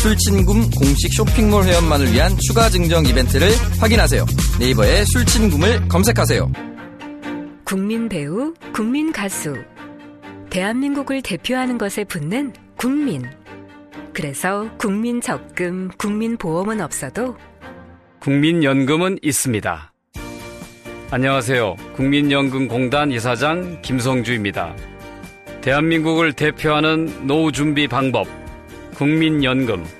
술친굼 공식 쇼핑몰 회원만을 위한 추가 증정 이벤트를 확인하세요. 네이버에 술친굼을 검색하세요. 국민 배우, 국민 가수. 대한민국을 대표하는 것에 붙는 국민. 그래서 국민 적금, 국민 보험은 없어도 국민연금은 있습니다. 안녕하세요. 국민연금공단 이사장 김성주입니다. 대한민국을 대표하는 노후 준비 방법, 국민연금.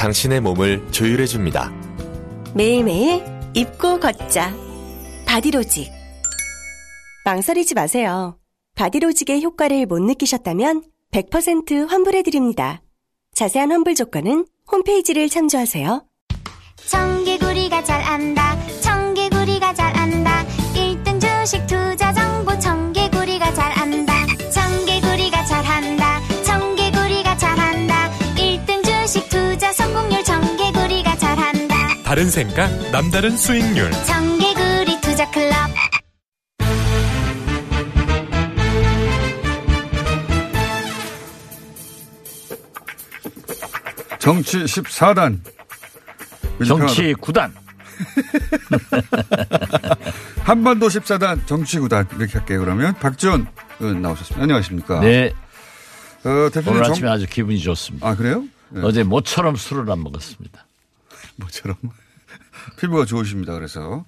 당신의 몸을 조율해 줍니다. 매일매일 입고 걷자. 바디로직. 망설이지 마세요. 바디로직의 효과를 못 느끼셨다면 100% 환불해 드립니다. 자세한 환불 조건은 홈페이지를 참조하세요. 청개구리가 잘 안다. 청개구리가 잘 안다. 1등 주식 투자 다른 생각, 남다른 수익률. 청개구리 투자 클럽. 정치 14단. 정치 9단. 한반도 14단 정치 9단 이렇게 할게요. 그러면 박지원 의원 나오셨습니다. 안녕하십니까? 네. 어, 대표님 오늘 정- 아침에 아주 기분이 좋습니다. 아 그래요? 네. 어제 모처럼 술을 안 먹었습니다. 뭐처럼 피부가 좋으십니다. 그래서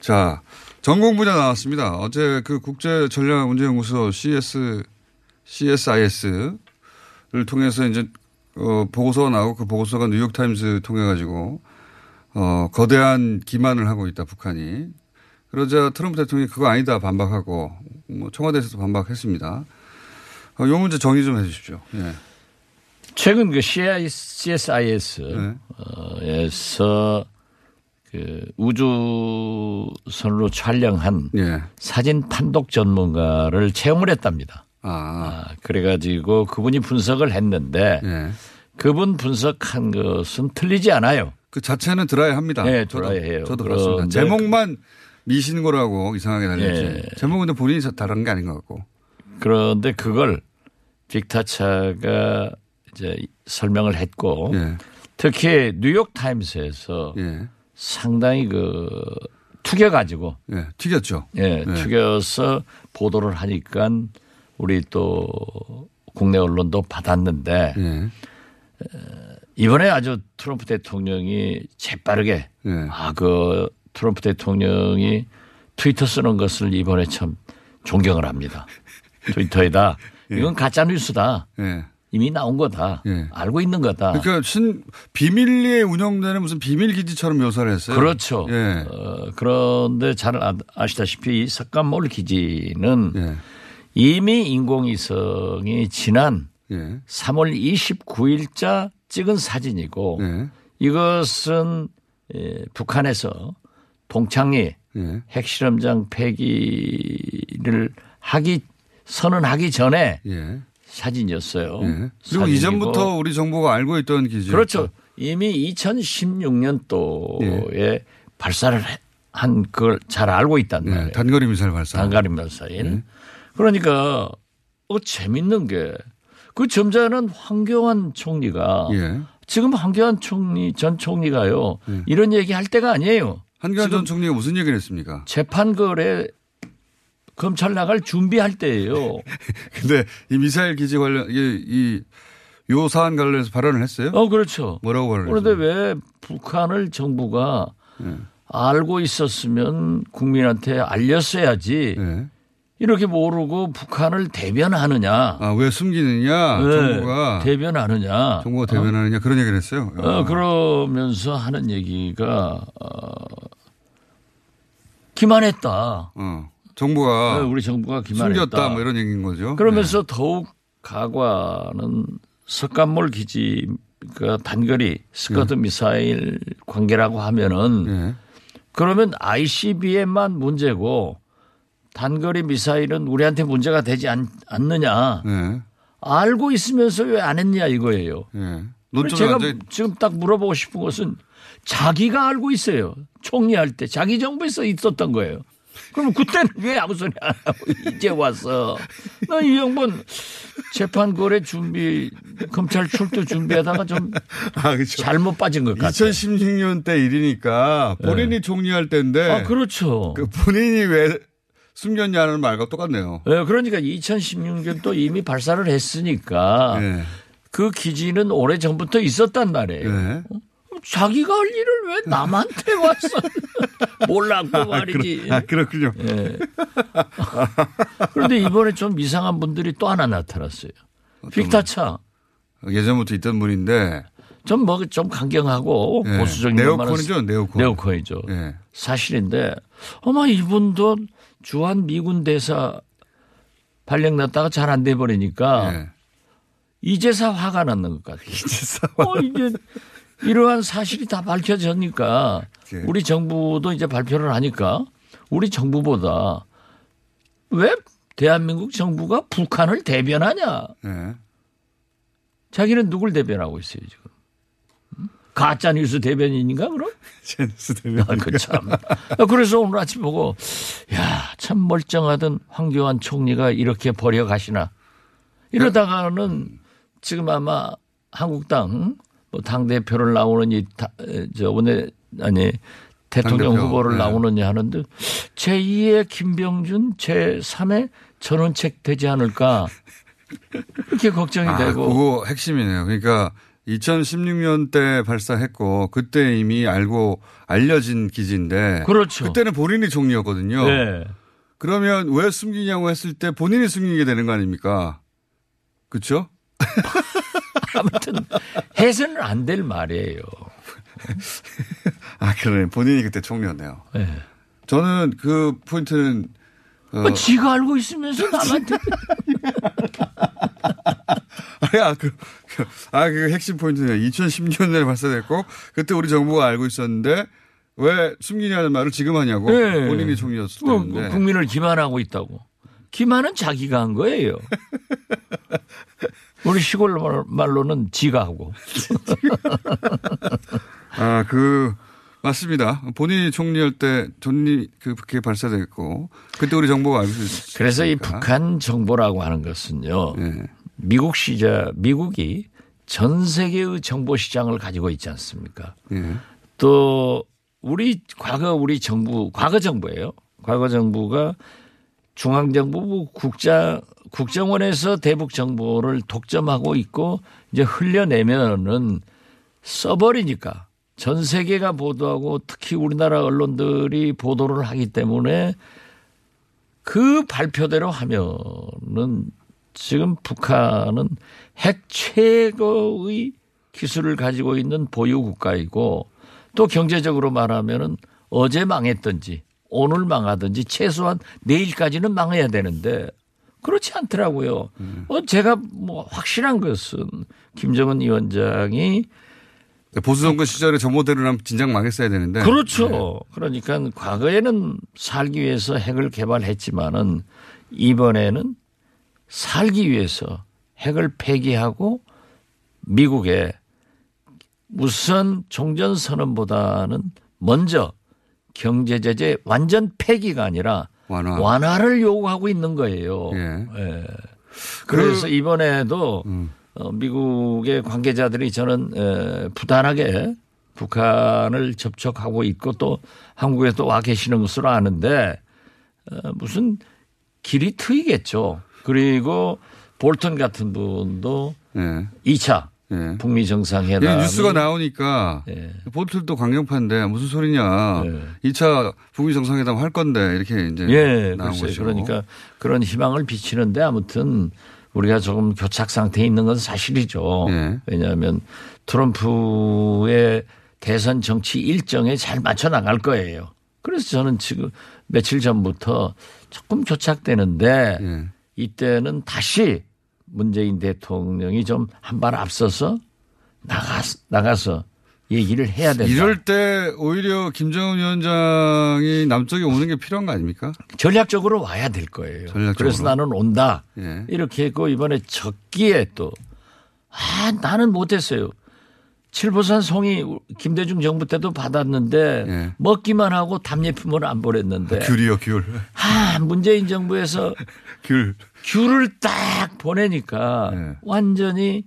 자 전공 분야 나왔습니다. 어제 그 국제 전략 문제 연구소 CS CSIS를 통해서 이제 어, 보고서가 나오고 그 보고서가 뉴욕 타임즈 통해 가지고 어, 거대한 기만을 하고 있다 북한이 그러자 트럼프 대통령이 그거 아니다 반박하고 뭐 청와대에서도 반박했습니다. 어, 요 문제 정리 좀 해주십시오. 예. 최근 그 CSIS 네. 에서 그 우주선으로 촬영한 예. 사진 판독 전문가를 채용을 했답니다. 아, 아, 그래가지고 그분이 분석을 했는데 예. 그분 분석한 것은 틀리지 않아요. 그 자체는 들어야 합니다. 네, 저도, 들어야 해요. 저도 그렇습니다. 그런데 제목만 미신 거라고 이상하게 달렸지. 예. 제목은 본인이 다른 게 아닌 것 같고. 그런데 그걸 빅타차가 이제 설명을 했고 예. 특히 뉴욕 타임스에서 예. 상당히 그 투겨 가지고 예. 튀겼죠. 예, 네. 투겨서 보도를 하니까 우리 또 국내 언론도 받았는데 예. 이번에 아주 트럼프 대통령이 재빠르게 예. 아그 트럼프 대통령이 트위터 쓰는 것을 이번에 참 존경을 합니다. 트위터에다 이건 가짜 뉴스다. 예. 이미 나온 거다. 예. 알고 있는 거다. 그러니까 신 비밀리에 운영되는 무슨 비밀 기지처럼 묘사를 했어요. 그렇죠. 예. 어, 그런데 잘 아- 아시다시피 이 석간몰 기지는 예. 이미 인공위성이 지난 예. 3월 29일자 찍은 사진이고 예. 이것은 예, 북한에서 동창리 예. 핵실험장 폐기를 하기 선언하기 전에 예. 사진이었어요. 예. 그리고 사진이고 이전부터 우리 정부가 알고 있던 기지. 그렇죠. 이미 2016년도에 예. 발사를 해- 한 그걸 잘 알고 있단 말이에요. 예. 단거리 미사일 발사. 단가리 발사인. 그러니까 어 재밌는 게 그 점자는 황교안 총리가 예. 지금 황교안 총리 전 총리가요 이런 얘기 할 때가 아니에요. 한교안 전 총리가 무슨 얘기를 했습니까? 재판거래 검찰 나갈 준비할 때예요. 근데 이 미사일 기지 관련 이, 이 요 사안 관련해서 발언을 했어요? 어, 그렇죠. 뭐라고 발언을 그런데? 왜 북한을 정부가 네. 알고 있었으면 국민한테 알렸어야지. 네. 이렇게 모르고 북한을 대변하느냐. 아, 왜 숨기느냐? 네, 정부가. 대변하느냐. 정부가 대변하느냐 그런 얘기를 했어요. 어, 그러면서 하는 얘기가 어, 기만했다. 어, 정부가 네, 우리 정부가 기만했다. 숨겼다 뭐 이런 얘기인 거죠. 그러면서 더욱 가과는 석간몰 기지가 단거리 스커트 미사일 관계라고 하면은 네. 그러면 ICBM만 문제고 단거리 미사일은 우리한테 문제가 되지 않, 느냐 네. 알고 있으면서 왜 안 했냐 이거예요. 네. 제가 앉아 지금 딱 물어보고 싶은 것은 자기가 알고 있어요. 총리할 때 자기 정부에서 있었던 거예요. 그럼 그때는 왜 아무 소리 안 하고 이제 와서 나 이 양반 재판 거래 준비 검찰 출두 준비하다가 좀 아, 그렇죠. 잘못 빠진 것 같아요. 2016년 때 일이니까 본인이 총리할 때인데. 아 그렇죠. 그 본인이 왜 숨겼냐는 말과 똑같네요. 예, 그러니까 2016년 또 이미 발사를 했으니까 네. 그 기지는 오래 전부터 있었단 말이에요. 네. 자기가 할 일을 왜 남한테 와서 몰랐고 말이지. 아, 그렇군요. 예. 그런데 이번에 좀 이상한 분들이 또 하나 나타났어요. 빅타차. 예전부터 있던 분인데. 좀 뭐 좀 강경하고 예. 보수적인 네오콘이죠, 네오콘. 네오콘이죠. 예. 사실인데 아마 이분도 주한 미군 대사 발령 났다가 잘 안 돼 버리니까 예. 이제사 화가 났는 것 같아요. 이제사 어, 이제 이러한 사실이 다 밝혀졌니까 예. 우리 정부도 이제 발표를 하니까 우리 정부보다 왜 대한민국 정부가 북한을 대변하냐? 예. 자기는 누굴 대변하고 있어요 지금? 음? 가짜 뉴스 대변인인가 그럼? 제뉴스 대변인. 아, 그 참. 아, 그래서 오늘 아침 보고 야 참 멀쩡하던 황교안 총리가 이렇게 버려 가시나 이러다가는 지금 아마 한국당 뭐당 대표를 나오는 이저 오늘 아니 대통령 당대표. 후보를 네. 나오느냐 하는데 제 2의 김병준 제 3의 전원책 되지 않을까 이렇게 걱정이 아, 되고 그거 핵심이네요. 그러니까 2016년 때 발사했고 그때 이미 알고 알려진 기지인데 그렇죠. 그때는 본인이 총리였거든요. 네. 그러면 왜 숨기냐고 했을 때 본인이 숨기게 되는 거 아닙니까? 그렇죠? 아무튼 해서는 안 될 말이에요. 아, 그러네. 본인이 그때 총리였네요. 네. 저는 그 포인트는 어, 뭐 지가 알고 있으면서 남한테 아야 그, 그, 아, 그 핵심 포인트네요. 2010년에 발사됐고 그때 우리 정부가 알고 있었는데 왜 숨기냐는 말을 지금 하냐고 네. 본인이 총리였을 뭐, 때인데 국민을 기만하고 있다고. 기만은 자기가 한 거예요. 우리 시골 말- 말로는 지가 하고. 아, 그, 맞습니다. 본인이 총리할 때 전리 그, 그게 발사됐고, 그때 우리 정부가 알고 있었으니까. 그래서 이 북한 정보라고 하는 것은요. 네. 미국 시자 미국이 전 세계의 정보 시장을 가지고 있지 않습니까? 예. 또 우리 과거 우리 정부 과거 정부예요. 과거 정부가 중앙정부 국자 국정원에서 대북 정보를 독점하고 있고 이제 흘려내면은 써버리니까 전 세계가 보도하고 특히 우리나라 언론들이 보도를 하기 때문에 그 발표대로 하면은 지금 북한은 핵 최고의 기술을 가지고 있는 보유 국가이고 또 경제적으로 말하면은 어제 망했든지 오늘 망하든지 최소한 내일까지는 망해야 되는데 그렇지 않더라고요. 어, 제가 뭐 확실한 것은 김정은 위원장이 보수 정권 시절에 정보대로라면 진작 망했어야 되는데. 그렇죠. 그러니까 과거에는 살기 위해서 핵을 개발했지만은 이번에는 살기 위해서 핵을 폐기하고 미국에 우선 종전 선언보다는 먼저 경제 제재 완전 폐기가 아니라 완화. 를 요구하고 있는 거예요. 예. 예. 그래서 그- 이번에도 음. 어, 미국의 관계자들이 저는 에, 부단하게 북한을 접촉하고 있고 또 한국에 또 와 계시는 것으로 아는데 어, 무슨 길이 트이겠죠. 그리고 볼턴 같은 분도 예. 2차 예. 북미 정상회담 예, 뉴스가 나오니까 예. 보틀도 강경파인데 무슨 소리냐. 예. 2차 북미 정상회담 할 건데 이렇게 이제 예, 나온 글쎄요. 거죠. 그러니까 그런 희망을 비치는데 아무튼 우리가 조금 교착 상태에 있는 건 사실이죠. 예. 왜냐하면 트럼프의 대선 정치 일정에 잘 맞춰 나갈 거예요. 그래서 저는 지금 며칠 전부터 조금 교착되는데 예. 이때는 다시 문재인 대통령이 좀 한 발 앞서서 나가 나가서 얘기를 해야 된다. 이럴 때 오히려 김정은 위원장이 남쪽에 오는 게 필요한 거 아닙니까? 전략적으로 와야 될 거예요. 전략적으로. 그래서 나는 온다. 예. 이렇게 했고 이번에 적기에 또 아, 나는 못했어요. 칠보산 송이 김대중 정부 때도 받았는데 예. 먹기만 하고 답례품을 안 보냈는데 귤이요, 귤. 아, 문재인 정부에서 귤. 귤을 딱 보내니까 예. 완전히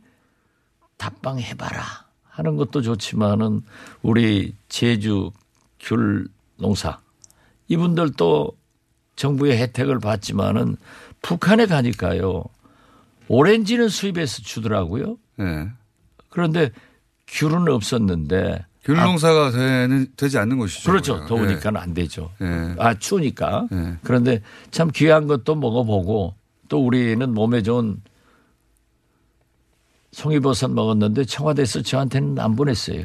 답방 해봐라 하는 것도 좋지만은 우리 제주 귤 농사 이분들도 정부의 혜택을 받지만은 북한에 가니까요 오렌지는 수입해서 주더라고요. 예. 그런데 귤은 없었는데 귤 아, 농사가 되는, 되지 않는 것이죠. 그렇죠. 더우니까는 안 되죠. 예. 아 추우니까. 예. 그런데 참 귀한 것도 먹어보고 또 우리는 몸에 좋은 송이버섯 먹었는데 청와대에서 저한테는 안 보냈어요.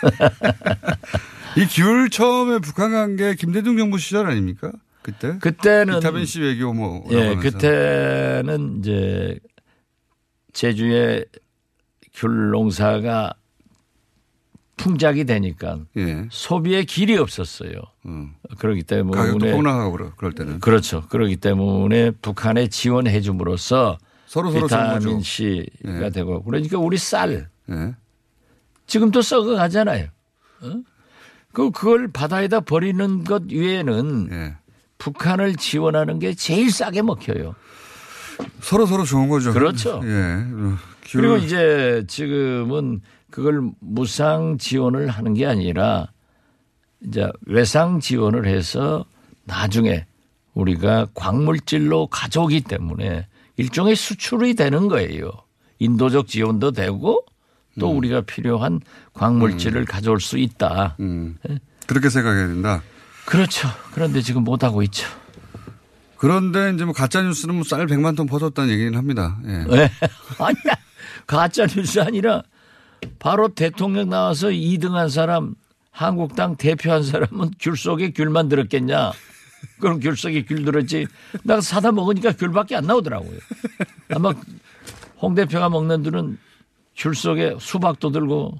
이귤 처음에 북한 간 게 김대중 정부 시절 아닙니까? 그때? 그때는 비타민 C 외교 뭐. 예, 하면서. 그때는 이제 제주의 귤 농사가 풍작이 되니까 예. 소비의 길이 없었어요. 음. 그렇기 때문에 가격도 폭락하고 그럴 때는. 그렇죠. 그렇기 때문에 북한에 지원해 줌으로써 서로 서로 비타민. C가 예. 되고 그러니까 우리 쌀 예. 지금 또 썩어 가잖아요. 어? 그 그걸 바다에다 버리는 것 외에는 예. 북한을 지원하는 게 제일 싸게 먹혀요. 서로 서로 좋은 거죠. 그렇죠. 예. 어, 귤. 그리고 이제 지금은 그걸 무상 지원을 하는 게 아니라 이제 외상 지원을 해서 나중에 우리가 광물질로 가져오기 때문에 일종의 수출이 되는 거예요. 인도적 지원도 되고 또 우리가 필요한 광물질을 가져올 수 있다. 음. 그렇게 생각해야 된다. 그렇죠. 그런데 지금 못 하고 있죠. 그런데 이제 뭐 가짜 뉴스는 뭐 쌀 100만 톤 퍼졌다는 얘기는 합니다. 예. 네. 아니야. 가짜 뉴스 아니라 바로 대통령 나와서 2등한 사람 한국당 대표한 사람은 귤 속에 귤만 들었겠냐. 그럼 귤 속에 귤 들었지. 나 사다 먹으니까 귤밖에 안 나오더라고요. 아마 홍 대표가 먹는 들은 귤 속에 수박도 들고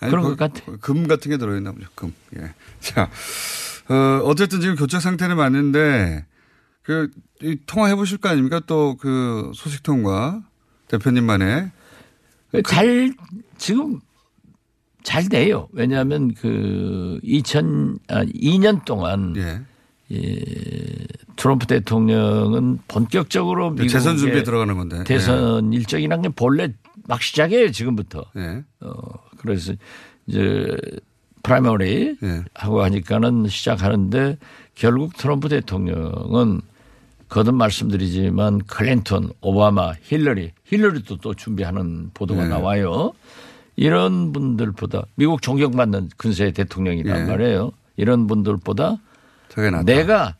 아니, 그런 그- 것 같아. 금 같은 게 들어있나 보죠. 금. 예. 자, 어, 어쨌든 지금 교착 상태는 맞는데 그, 이 통화해 보실 거 아닙니까? 또 그 소식통과 대표님만의 잘 지금 잘 돼요. 왜냐하면 그 2000, 아, 2년 동안 예. 이 트럼프 대통령은 본격적으로 미국의 재선 준비에 들어가는 건데. 대선 일정이란 게 본래 막 시작이에요 지금부터. 예. 어 그래서 이제 primary 예. 하고 하니까는 시작하는데 결국 트럼프 대통령은 거듭 말씀드리지만 클린턴, 오바마, 힐러리, 힐러리도 또 준비하는 보도가 네. 나와요. 이런 분들보다 미국 존경받는 근세 대통령이란 예. 말이에요. 이런 분들보다. 내가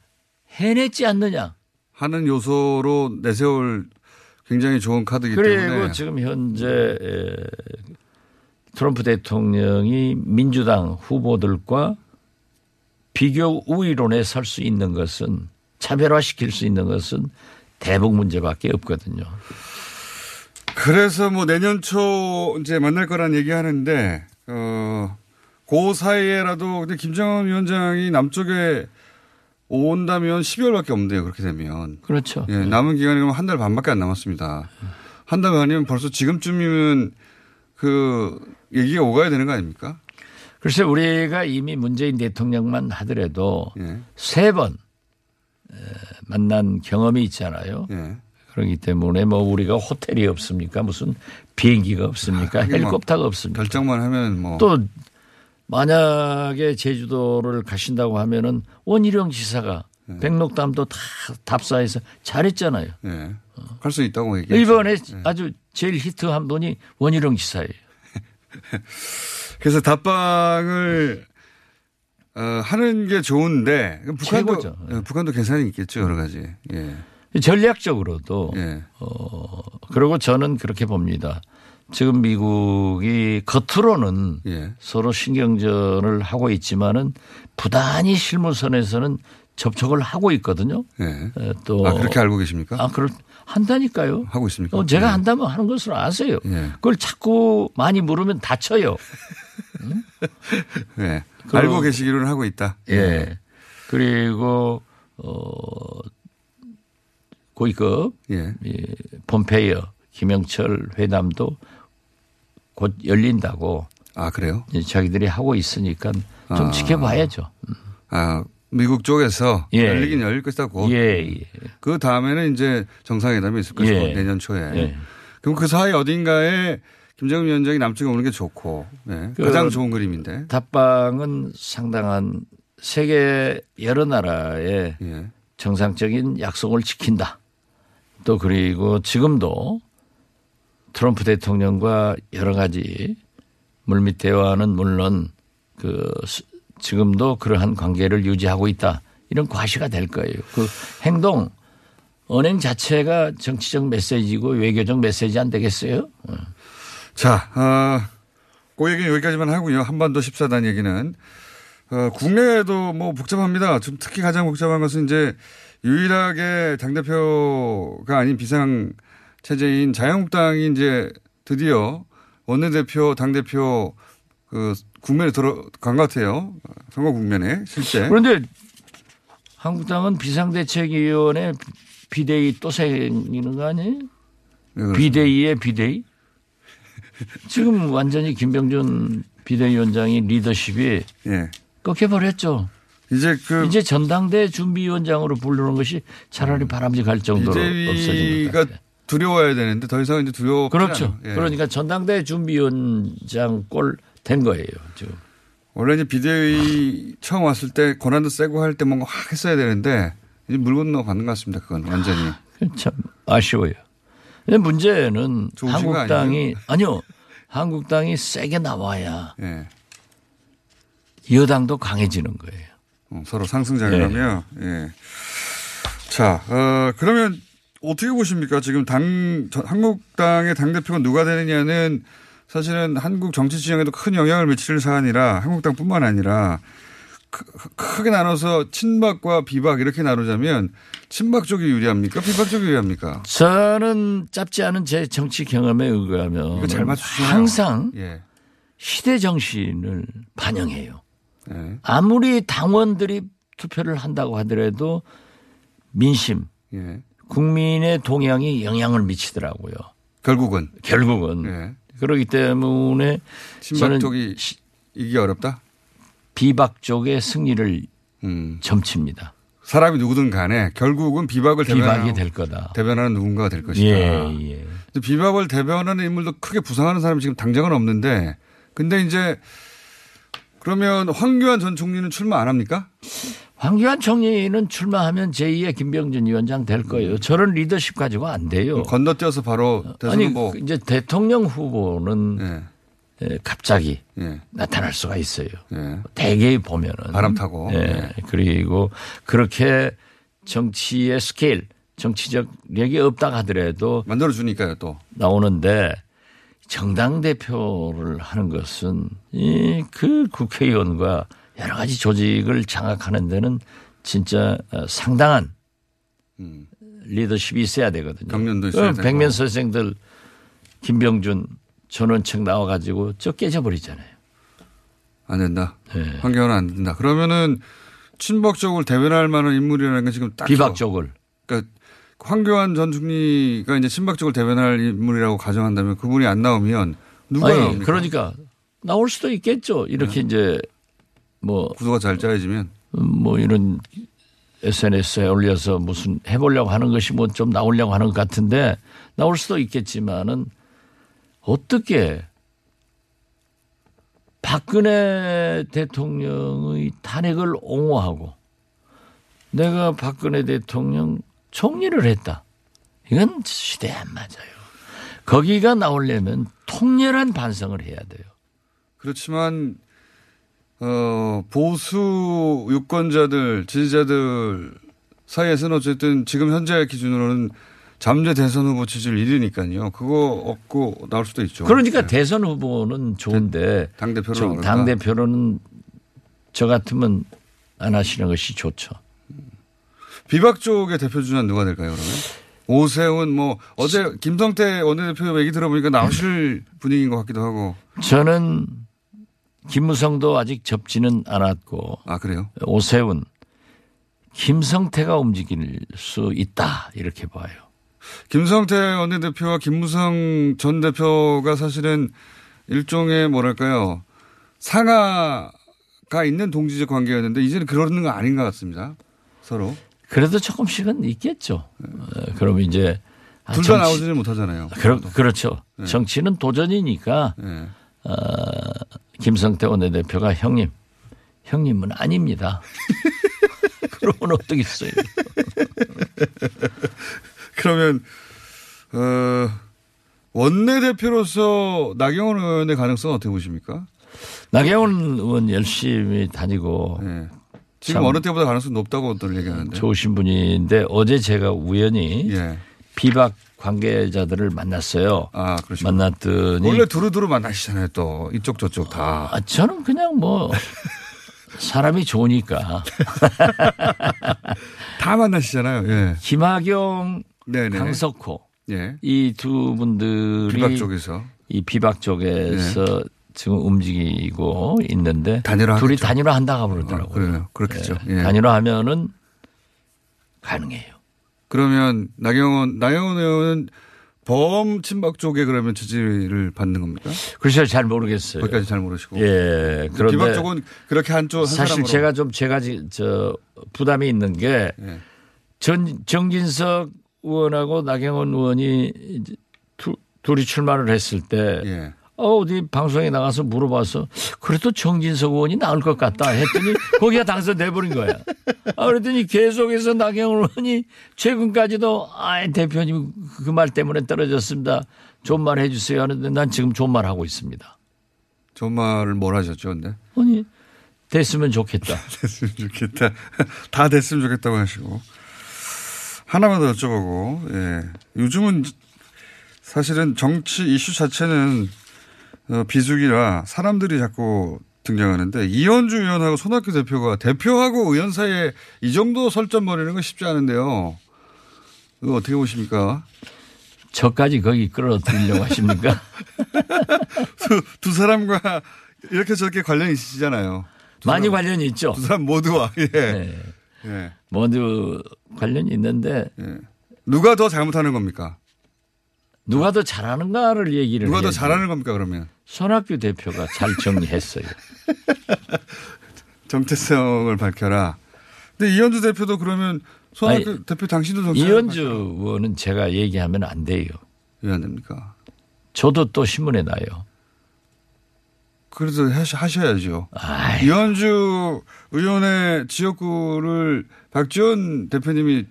해냈지 않느냐. 하는 요소로 내세울 굉장히 좋은 카드이기 그리고 때문에 지금 현재 에, 트럼프 대통령이 민주당 후보들과 비교 우위론에 설 수 있는 것은 차별화시킬 수 있는 것은 대북 문제밖에 없거든요. 그래서 뭐 내년 초 이제 만날 거란 얘기 하는데, 어, 그 사이에라도 근데 김정은 위원장이 남쪽에 온다면 12월밖에 없는데요. 그렇게 되면. 그렇죠. 예, 남은 기간이 그럼 한 달 반밖에 안 남았습니다. 한 달 반이면 벌써 지금쯤이면 그 얘기가 오가야 되는 거 아닙니까? 글쎄 우리가 이미 문재인 대통령만 하더라도 예. 세번 만난 경험이 있잖아요. 예. 그렇기 때문에 뭐 우리가 호텔이 없습니까? 무슨 비행기가 없습니까? 뭐 헬리콥터가 없습니까? 결정만 하면 뭐. 또 만약에 제주도를 가신다고 하면은 원희룡 지사가 백록담도 다 답사해서 잘했잖아요. 예. 할수 있다고 얘기했죠. 이번에 예. 아주 제일 히트한 분이 원희룡 지사예요. 그래서 답방을 어, 하는 게 좋은데 북한도 최고죠. 예, 북한도 계산이 있겠죠 여러 가지. 예. 전략적으로도 예. 어 그리고 저는 그렇게 봅니다. 지금 미국이 겉으로는 예. 서로 신경전을 하고 있지만은 부단히 실무선에서는 접촉을 하고 있거든요. 예. 에, 또아 그렇게 알고 계십니까? 아, 그럴 한다니까요. 하고 있습니까? 어, 제가 예. 한다면 하는 것으로 아세요. 예. 그걸 자꾸 많이 물으면 다쳐요. 예. 그- 알고 계시기로는 하고 있다. 예. 그리고 어 고위급 예. 이 폼페이어 김영철 회담도 곧 열린다고 아 그래요? 자기들이 하고 있으니까 좀 아. 지켜봐야죠. 아 미국 쪽에서 예. 열리긴 열릴 것이다고. 예, 예. 그 다음에는 이제 정상회담이 있을 것이고 예. 내년 초에. 예. 그럼 그 사이 어딘가에 김정은 위원장이 남쪽에 오는 게 좋고 예. 그 가장 좋은 그림인데. 답방은 상당한 세계 여러 나라의 예. 정상적인 약속을 지킨다. 또 그리고 지금도 트럼프 대통령과 여러 가지 물밑 대화는 물론 그 스- 지금도 그러한 관계를 유지하고 있다. 이런 과시가 될 거예요. 그 행동 언행 자체가 정치적 메시지고 외교적 메시지 안 되겠어요? 어. 자, 어, 그 얘기는 여기까지만 하고요. 한반도 14단 얘기는. 어, 국내에도 뭐 복잡합니다. 좀 특히 가장 복잡한 것은 이제 유일하게 당대표가 아닌 비상 체제인 자유한국당이 이제 드디어 원내대표, 당대표 그 국면에 들어간 것 같아요. 선거 국면에 실제. 그런데 한국당은 비상대책위원회 비대위 또 생기는 거 아니에요? 네. 비대위의 비대위? 지금 완전히 김병준 비대위원장이 리더십이 예. 꺾여버렸죠. 이제 그 이제 전당대 준비위원장으로 부르는 것이 차라리 바람직할 정도로 없어진 것 같아요. 두려워야 되는데 더 이상 이제 두려워. 그렇죠. 그러니까 전당대 준비위원장 꼴 된 거예요. 지금. 원래 이제 비대위 처음 왔을 때 권한도 세고 할 때 뭔가 확 했어야 되는데 이제 물 건너 가는 것 같습니다. 그건 완전히. 참 아쉬워요. 근데 문제는 한국당이 아니요. 한국당이 세게 나와야 예. 여당도 강해지는 거예요. 어, 서로 상승작용하며 예. 자, 어, 그러면 어떻게 보십니까? 지금 당 저- 한국당의 당 대표가 누가 되느냐는 사실은 한국 정치 지형에도 큰 영향을 미칠 사안이라 한국당뿐만 아니라 크, 크게 나눠서 친박과 비박 이렇게 나누자면 친박 쪽이 유리합니까? 비박 쪽이 유리합니까? 저는 짧지 않은 제 정치 경험에 의하면 맞추시네요. 항상 예. 시대 정신을 반영해요. 예. 아무리 당원들이 투표를 한다고 하더라도 민심, 예. 국민의 동향이 영향을 미치더라고요. 결국은 결국은 예. 그렇기 때문에 친박 저는 쪽이 이기 어렵다. 비박 쪽의 승리를 음. 점칩니다. 사람이 누구든 간에 결국은 비박을 비박이 대변하는, 될 거다. 대변하는 누군가가 될 것이다. 예, 예. 근데 비박을 대변하는 인물도 크게 부상하는 사람이 지금 당장은 없는데 근데 이제 그러면 황교안 전 총리는 출마 안 합니까? 황교안 총리는 출마하면 제2의 김병준 위원장 될 거예요. 저런 리더십 가지고 안 돼요. 건너뛰어서 바로 아니 후보. 이제 대통령 후보는 예. 에, 갑자기 예. 나타날 수가 있어요. 예. 대개 보면은 바람 타고. 예. 예. 그리고 그렇게 정치의 스케일, 정치적력이 없다 하더라도 만들어 주니까요 또. 나오는데 정당 대표를 하는 것은 이 그 국회의원과 여러 가지 조직을 장악하는 데는 진짜 어, 상당한 리더십이 있어야 되거든요. 경륜도 있어야 되고. 백면 선생들 김병준 전원책 나와가지고 저 깨져버리잖아요. 안 된다. 예. 황교안은 안 된다. 그러면은 친박 쪽을 대변할 만한 인물이라는 건 지금 딱 비박 죠. 쪽을. 그러니까 황교안 전 총리가 이제 친박 쪽을 대변할 인물이라고 가정한다면 그분이 안 나오면 누가 아니, 나옵니까? 그러니까 나올 수도 있겠죠. 이렇게 이제 뭐 구도가 잘 짜여지면 뭐 이런 SNS에 올려서 무슨 해보려고 하는 것이 뭐 좀 나오려고 하는 것 같은데 나올 수도 있겠지만은 어떻게 박근혜 대통령의 탄핵을 옹호하고 내가 박근혜 대통령 총리를 했다. 이건 시대에 안 맞아요. 거기가 나오려면 통렬한 반성을 해야 돼요. 그렇지만 어, 보수 유권자들, 지지자들 사이에서는 어쨌든 지금 현재 기준으로는 잠재 대선 후보 지지율 1위니까요. 그거 얻고 나올 수도 있죠. 그러니까 대선 후보는 좋은데 당 대표로 당 대표로는 저 같으면 안 하시는 것이 좋죠. 비박 쪽의 대표 주자는 누가 될까요, 그러면? 오세훈 뭐 어제 김성태 원내대표 얘기 들어보니까 나오실 분위기인 것 같기도 하고. 저는 김무성도 아직 접지는 않았고. 아 그래요? 오세훈, 김성태가 움직일 수 있다 이렇게 봐요. 김성태 원내대표와 김무성 전 대표가 사실은 일종의 뭐랄까요 상하가 있는 동지적 관계였는데 이제는 그러는 거 아닌 것 같습니다. 서로. 그래도 조금씩은 있겠죠. 어, 그럼 이제 아, 둘다 정치- 나오지는 못하잖아요. 그러, 그렇죠. 네. 정치는 도전이니까 네. 어, 김성태 원내대표가 형님, 형님은 아닙니다. 그러면 어떻겠어요? 그러면 어, 원내대표로서 나경원 의원의 가능성은 어떻게 보십니까? 나경원 의원 열심히 다니고 네. 지금 참 어느 때보다 가능성이 높다고들 얘기하는데. 좋으신 분인데 어제 제가 우연히 예. 비박 관계자들을 만났어요. 아, 그러시구나. 만났더니 원래 두루두루 만나시잖아요, 또. 이쪽 저쪽 다. 아, 저는 그냥 뭐 사람이 좋으니까 다 만나시잖아요. 예. 김학용, 네네. 강석호 예. 이두 분들이 비박 쪽에서. 이 비박 쪽에서 지금 움직이고 있는데 단일화 둘이 하겠죠. 단일화 한다고 그러더라고요. 그래요. 그렇겠죠. 예. 단일화하면은 가능해요. 그러면 나경원, 나경원 의원은 범 친박 쪽에 그러면 지지를 받는 겁니까? 글쎄요, 잘 모르겠어요. 거기까지 잘 모르시고. 예. 그런데 비박 쪽은 그렇게 한쪽 한 사실. 제가 좀 제가 지- 저 부담이 있는 게 예. 전, 정진석 의원하고 나경원 의원이 두, 둘이 출마를 했을 때 예. 어, 어디 방송에 나가서 물어봐서 그래도 정진석 의원이 나을 것 같다 했더니 거기가 당선돼버린 거야. 아, 그랬더니 계속해서 나경원 의원이 최근까지도 아, 대표님 그 말 때문에 떨어졌습니다. 좋은 말 해주세요 하는데 난 지금 좋은 말 하고 있습니다. 좋은 말을 뭘 하셨죠, 근데? 아니, 됐으면 좋겠다. 됐으면 좋겠다. 다 됐으면 좋겠다고 하시고. 하나만 더 여쭤보고, 예. 요즘은 사실은 정치 이슈 자체는 어, 비수기라 사람들이 자꾸 등장하는데 이현주 의원하고 손학규 대표가 대표하고 의원 사이에 이 정도 설전 벌이는 건 쉽지 않은데요. 이거 어떻게 보십니까? 저까지 거기 끌어들이려고 하십니까? 두, 두 사람과 이렇게 저렇게 관련이 있으시잖아요. 두 많이 사람- 관련이 있죠. 두 사람 모두와, 예. 네. 예. 모두 관련이 있는데 예. 누가 더 잘못하는 겁니까? 누가 더 잘하는가를 얘기를 누가 더 해야죠. 잘하는 겁니까, 그러면? 손학규 대표가 잘 정리했어요. 정체성을 밝혀라. 근데 이현주 대표도 그러면 손학규 아니, 대표 당신도 정체성 이현주 의원은 제가 얘기하면 안 돼요. 왜 안 됩니까? 저도 또 신문에 나요. 하시- 하셔야죠. 이현주 의원의 지역구를 박지원 대표님이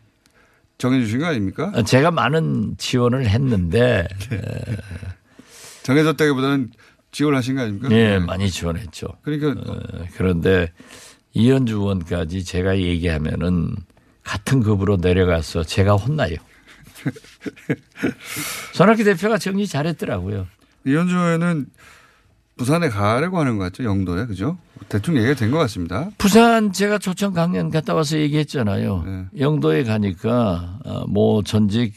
정해주신 거 아닙니까? 제가 많은 지원을 했는데 정해졌다기보다는 지원하신 거 아닙니까? 네, 많이 지원했죠. 그러니까 어, 그런데 이현주 의원까지 제가 얘기하면은 같은 급으로 내려가서 제가 혼나요. 손학규 대표가 정리 잘했더라고요. 이현주 의원은 부산에 가려고 하는 것 같죠. 영도에. 그죠? 대충 얘기가 된 것 같습니다. 부산 제가 초청 강연 갔다 와서 얘기했잖아요. 네. 영도에 가니까 어, 모 전직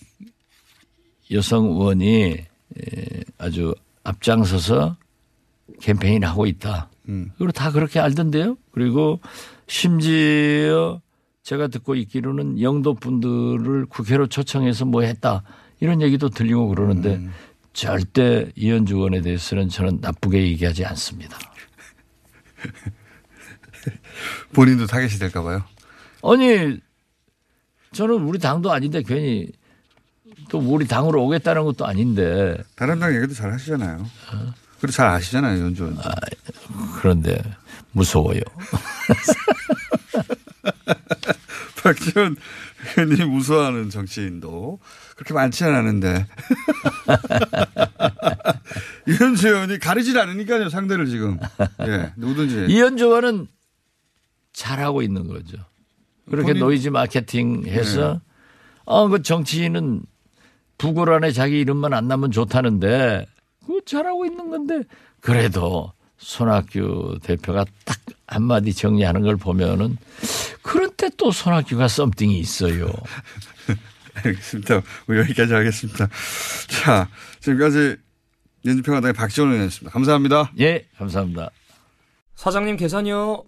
여성 의원이 에, 아주 앞장서서 캠페인을 하고 있다. 음. 그리고 다 그렇게 알던데요. 그리고 심지어 제가 듣고 있기로는 영도 분들을 국회로 초청해서 뭐 했다. 이런 얘기도 들리고 그러는데 음. 절대 이현주 의원에 대해서는 저는 나쁘게 얘기하지 않습니다. 본인도 타겟이 될까 봐요. 아니 저는 우리 당도 아닌데 괜히 또 우리 당으로 오겠다는 것도 아닌데 다른 당 얘기도 잘 하시잖아요. 그리고 잘 아시잖아요, 이현주 의원. 그런데 무서워요. 박지원 의원님이 무서워하는 정치인도 그렇게 많지는 않은데. 이현주 의원이 가리질 않으니까요, 상대를 지금. 예, 누구든지. 이현주 의원은 잘하고 있는 거죠. 그렇게 본인- 노이즈 마케팅 해서 네. 어, 그 정치인은 부고란에 자기 이름만 안 나면 좋다는데 그거 잘하고 있는 건데 그래도 손학규 대표가 딱 한마디 정리하는 걸 보면은 그런 때또 손학규가 something이 있어요. 알겠습니다. 우리 여기까지 하겠습니다. 자, 지금까지 민주평화당의 박지원 의원이었습니다. 감사합니다. 예, 감사합니다. 사장님 계산이요.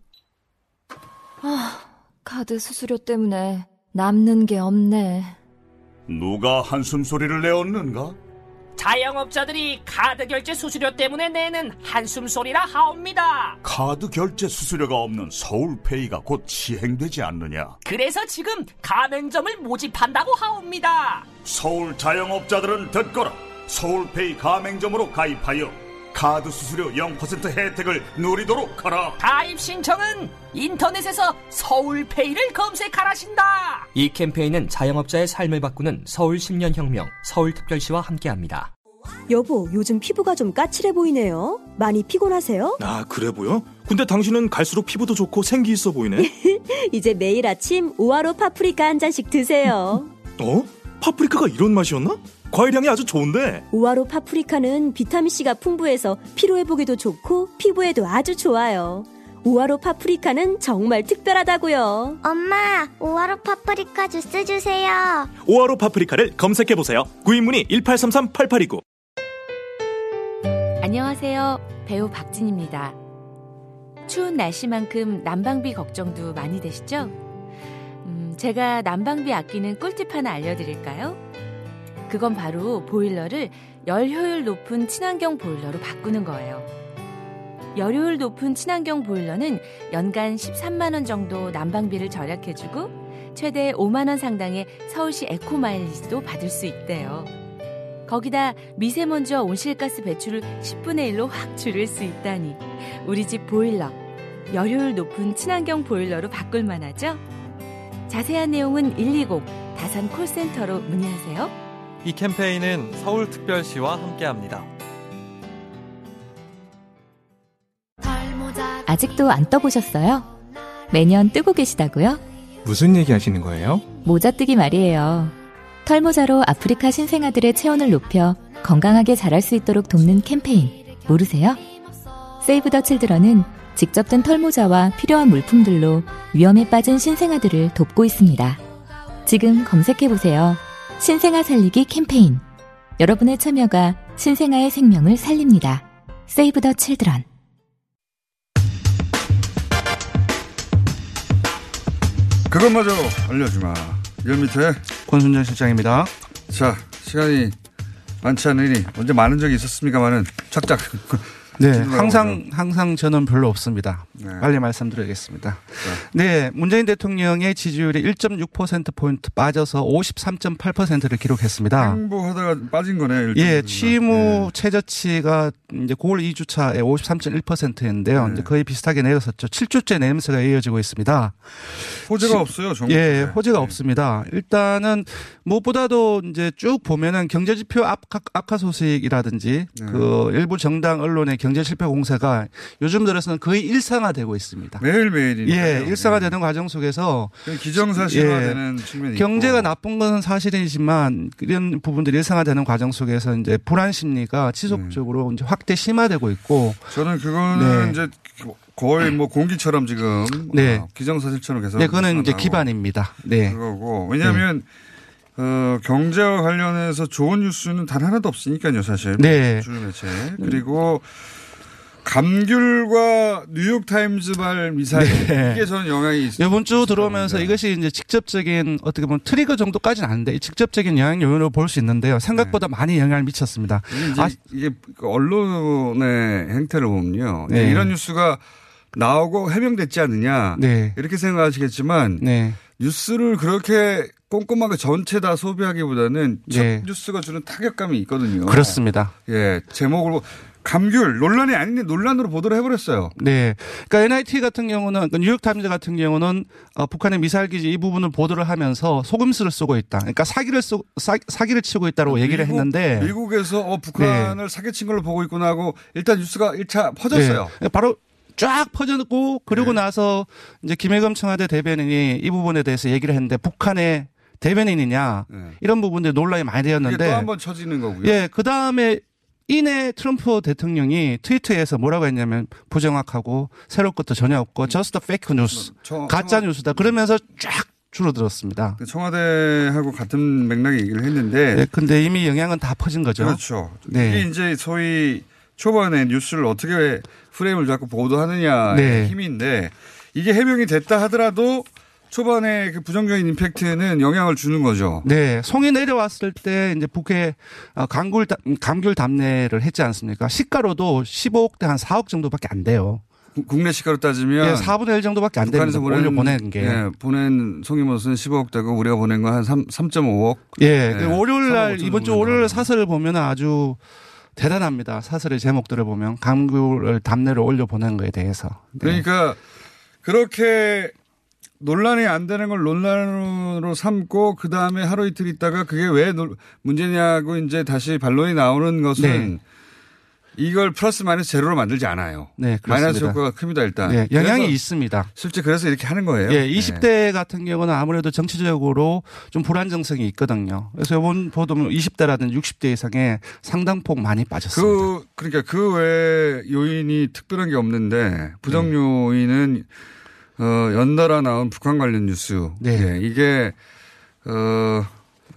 아, 카드 수수료 때문에 남는 게 없네. 누가 한숨 소리를 내었는가? 자영업자들이 카드 결제 수수료 때문에 내는 한숨 소리라 하옵니다. 카드 결제 수수료가 없는 서울페이가 곧 시행되지 않느냐? 그래서 지금 가맹점을 모집한다고 하옵니다. 서울 자영업자들은 듣거라. 서울페이 가맹점으로 가입하여 카드 수수료 0% 혜택을 누리도록 하라. 가입 신청은 인터넷에서 서울페이를 검색하라신다. 이 캠페인은 자영업자의 삶을 바꾸는 서울 10년 혁명 서울특별시와 함께합니다. 여보, 요즘 피부가 좀 까칠해 보이네요. 많이 피곤하세요? 아, 그래 보여? 근데 당신은 갈수록 피부도 좋고 생기 있어 보이네. 이제 매일 아침 우아로 파프리카 한 잔씩 드세요. 어? 파프리카가 이런 맛이었나? 과일향이 아주 좋은데. 우아로 파프리카는 비타민C가 풍부해서 피로회복에도 좋고 피부에도 아주 좋아요. 우아로 파프리카는 정말 특별하다고요. 엄마, 오하로 파프리카 주스 주세요. 오아로 파프리카를 검색해 보세요. 구입문의 1833-8829. 안녕하세요. 배우 박진입니다. 추운 날씨만큼 난방비 걱정도 많이 되시죠? 음, 제가 난방비 아끼는 꿀팁 하나 알려드릴까요? 그건 바로 보일러를 열 효율 높은 친환경 보일러로 바꾸는 거예요. 열 효율 높은 친환경 보일러는 연간 13만원 정도 난방비를 절약해주고 최대 5만원 상당의 서울시 에코 마일리지도 받을 수 있대요. 거기다 미세먼지와 온실가스 배출을 10분의 1로 확 줄일 수 있다니 우리 집 보일러 열효율 높은 친환경 보일러로 바꿀 만하죠? 자세한 내용은 120 다산 콜센터로 문의하세요. 이 캠페인은 서울특별시와 함께합니다. 아직도 안 떠보셨어요? 매년 뜨고 계시다고요? 무슨 얘기 하시는 거예요? 모자 뜨기 말이에요. 털모자로 아프리카 신생아들의 체온을 높여 건강하게 자랄 수 있도록 돕는 캠페인 모르세요? 세이브 더 칠드런은 직접 든 털모자와 필요한 물품들로 위험에 빠진 신생아들을 돕고 있습니다. 지금 검색해보세요. 신생아 살리기 캠페인. 여러분의 참여가 신생아의 생명을 살립니다. 세이브 더 칠드런. 그것마저 알려주마. 열 밑에 권순정 실장입니다. 자, 시간이 많지 않으니 언제 많은 적이 있었습니까만은 착착. 네, 질문을 항상. 항상 저는 별로 없습니다. 네. 빨리 말씀드리겠습니다. 네, 문재인 대통령의 지지율이 1.6% 포인트 빠져서 53.8%를 기록했습니다. 행보하다가 빠진 거네. 예. 취임 후 네. 최저치가 이제 9월 2주차에 53.1%인데요. 네. 이제 거의 비슷하게 내렸었죠. 7주째 내림세가 이어지고 있습니다. 호재가 지- 없어요, 정부. 예, 네. 호재가 없습니다. 일단은 무엇보다도 이제 쭉 보면은 경제 지표 악화, 악화 소식이라든지 네. 그 일부 정당 언론의 경제 실패 공세가 요즘 들어서는 거의 일상화되고 있습니다. 매일매일이니까요. 예, 일상화되는 과정 속에서 기정사실화되는 측면이 예. 경제가 있고. 나쁜 것은 사실이지만 이런 부분들이 일상화되는 과정 속에서 이제 불안 심리가 지속적으로 이제 확대 심화되고 있고 저는 그거는 네. 이제 거의 뭐 공기처럼 지금 네. 어, 기정사실처럼 계속 네, 그거는 이제 기반입니다. 네. 그거고 왜냐하면 어, 경제와 관련해서 좋은 뉴스는 단 하나도 없으니까요, 사실. 네. 주요 매체. 그리고 감귤과 뉴욕타임즈발 미사일 네. 이게 저는 영향이 있어요. 이번 주 들어오면서 이것이 이제 직접적인 어떻게 보면 트리거 정도까지는 아닌데 직접적인 영향 요인으로 볼 수 있는데요. 생각보다 많이 영향을 미쳤습니다. 아, 이게 그 언론의 행태를 보면요. 네. 이런 뉴스가 나오고 해명됐지 않느냐. 네. 이렇게 생각하시겠지만 뉴스를 그렇게 꼼꼼하게 전체 다 소비하기보다는 첫 네. 뉴스가 주는 타격감이 있거든요. 그렇습니다. 예, 제목을 보- 감귤 논란이 아닌데 논란으로 보도를 해버렸어요. 네. 그러니까 NIT 같은 경우는 그러니까 뉴욕타임즈 같은 경우는 어, 북한의 미사일 기지 이 부분을 보도를 하면서 속임수를 쓰고 있다. 그러니까 사기를 쓰 사, 사기를 치고 있다고 얘기를 미국, 했는데 미국에서 어, 북한을 사기친 걸로 보고 있구나 하고 일단 뉴스가 1차 퍼졌어요. 네. 바로 쫙 퍼졌고 그리고 나서 이제 김의겸 청와대 대변인이 이 부분에 대해서 얘기를 했는데 북한의 대변인이냐 이런 부분들 논란이 많이 되었는데 또 한 번 퍼지는 거고요. 예, 그 다음에 이내 트럼프 대통령이 트위터에서 뭐라고 했냐면 부정확하고 새로운 것도 전혀 없고 just fake news 저- 가짜 뉴스다 그러면서 쫙 줄어들었습니다. 그 청와대하고 같은 맥락의 얘기를 했는데 예, 근데 이미 영향은 다 퍼진 거죠. 그렇죠. 네. 이게 이제 소위 초반에 뉴스를 어떻게 프레임을 잡고 보도하느냐의 네. 힘인데 이게 해명이 됐다 하더라도 초반에 그 부정적인 임팩트는 영향을 주는 거죠. 네, 송이 내려왔을 때 이제 북해 어, 감귤 담- 감귤 담례를 했지 않습니까? 시가로도 15억 대 한 4억 정도밖에 안 돼요. 국내 시가로 따지면 예, 4분의 1 정도밖에 안 됩니다. 북한에서 올려 보낸, 보낸 게. 예, 보낸 송이모스는 15억 되고 우리가 보낸 건 한 3.5억. 예, 그 월요일 날 3억 5천 이번 주 월요일 사설을 보면 아주 대단합니다. 사설의 제목들을 보면 감귤을 담내를 올려 보낸 거에 대해서. 네. 그러니까 그렇게 논란이 안 되는 걸 논란으로 삼고 그 다음에 하루 이틀 있다가 그게 왜 논- 문제냐고 이제 다시 반론이 나오는 것은 네. 이걸 플러스 마이너스 제로로 만들지 않아요. 네, 마이너스 그렇습니다. 효과가 큽니다 일단. 네, 영향이 있습니다. 실제 그래서 이렇게 하는 거예요. 예, 네. 20대 같은 경우는 아무래도 정치적으로 좀 불안정성이 있거든요. 그래서 이번 보도는 20대라든지 60대 이상의 상당폭 많이 빠졌습니다. 그 그러니까 그 외에 요인이 특별한 게 없는데 부정 네. 요인은 어 연달아 나온 북한 관련 뉴스. 네. 예, 이게 어